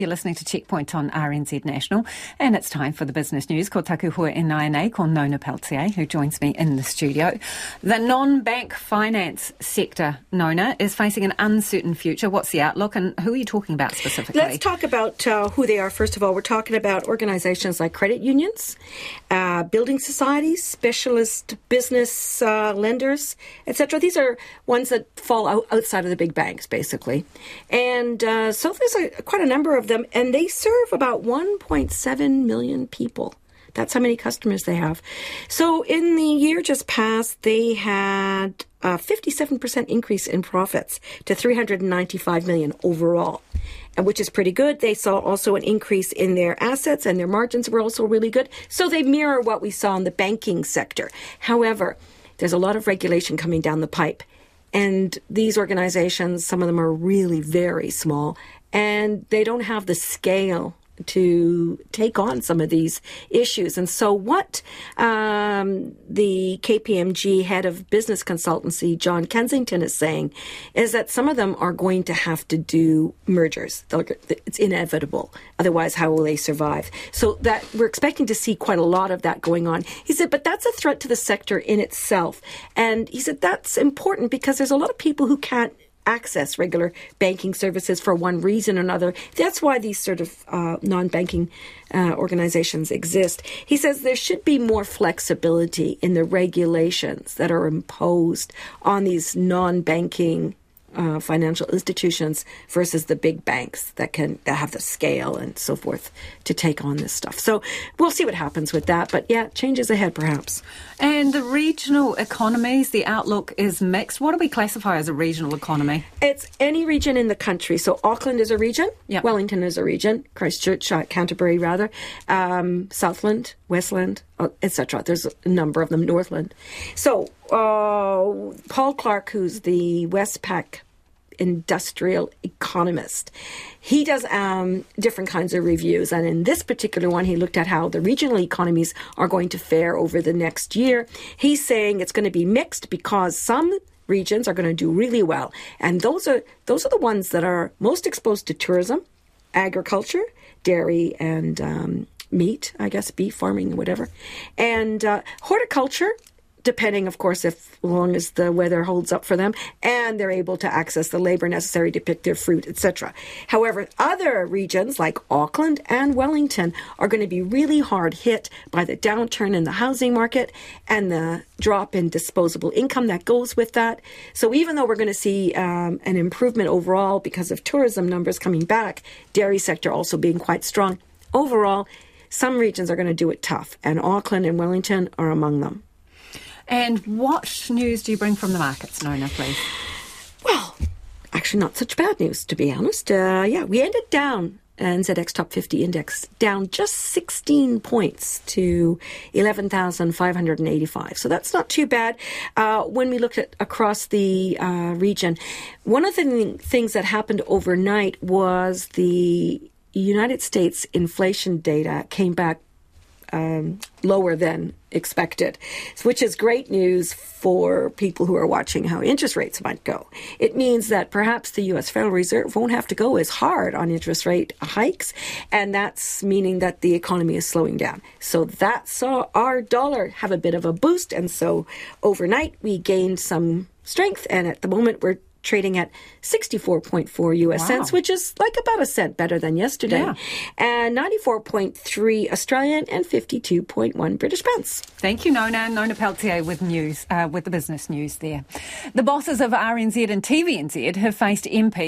You're listening to Checkpoint on RNZ National, and it's time for the business news. Ko taku hua e nai ko Nona Pelletier, who joins me in the studio. The non-bank finance sector, Nona, is facing an uncertain future. What's the outlook, and who are you talking about specifically? Let's talk about uh, who they are. First of all, we're talking about organisations like credit unions, uh, building societies, specialist business uh, lenders, etc. These are ones that fall outside of the big banks, basically. And uh, so there's a, quite a number of them, and they serve about 1.7 million people. That's how many customers they have. So in the year just past, they had a 57% increase in profits to 395 million overall, and which is pretty good. They saw also an increase in their assets and their margins were also really good. So they mirror what we saw in the banking sector. However, there's a lot of regulation coming down the pipe. And these organizations, some of them are really very small, and they don't have the scale to take on some of these issues. And so, what um, the KPMG head of business consultancy, John Kensington, is saying is that some of them are going to have to do mergers. It's inevitable. Otherwise, how will they survive? So, that we're expecting to see quite a lot of that going on. He said, but that's a threat to the sector in itself. And he said that's important because there's a lot of people who can't access regular banking services for one reason or another. That's why these sort of uh, non banking uh, organizations exist. He says there should be more flexibility in the regulations that are imposed on these non banking uh, financial institutions versus the big banks that can that have the scale and so forth to take on this stuff. So we'll see what happens with that. But yeah, changes ahead perhaps. And the regional economies, the outlook is mixed. What do we classify as a regional economy? It's any region in the country. So Auckland is a region, yep. Wellington is a region, Christchurch, uh, Canterbury rather, um, Southland, Westland, etc. There's a number of them, Northland. So uh, Paul Clark, who's the Westpac industrial economist. He does um, different kinds of reviews, and in this particular one, he looked at how the regional economies are going to fare over the next year. He's saying it's going to be mixed because some regions are going to do really well, and those are those are the ones that are most exposed to tourism, agriculture, dairy, and um, meat, I guess, beef farming, whatever, and uh, horticulture depending, of course, if long as the weather holds up for them and they're able to access the labor necessary to pick their fruit, etc. However, other regions like Auckland and Wellington are going to be really hard hit by the downturn in the housing market and the drop in disposable income that goes with that. So even though we're going to see um, an improvement overall because of tourism numbers coming back, dairy sector also being quite strong, overall, some regions are going to do it tough, and Auckland and Wellington are among them. And what news do you bring from the markets, Nona, please? Well, actually, not such bad news, to be honest. Uh, yeah, we ended down NZX Top 50 Index down just 16 points to 11,585. So that's not too bad. Uh, when we looked at across the uh, region, one of the things that happened overnight was the United States inflation data came back um, lower than expected, which is great news for people who are watching how interest rates might go. It means that perhaps the U.S. Federal Reserve won't have to go as hard on interest rate hikes, and that's meaning that the economy is slowing down. So that saw our dollar have a bit of a boost, and so overnight we gained some strength, and at the moment we're trading at 64.4 US wow. cents, which is like about a cent better than yesterday. Yeah. And 94.3 Australian and 52.1 British pence. Thank you, Nona. Nona Pelletier with news, uh, with the business news there. The bosses of RNZ and TVNZ have faced MPs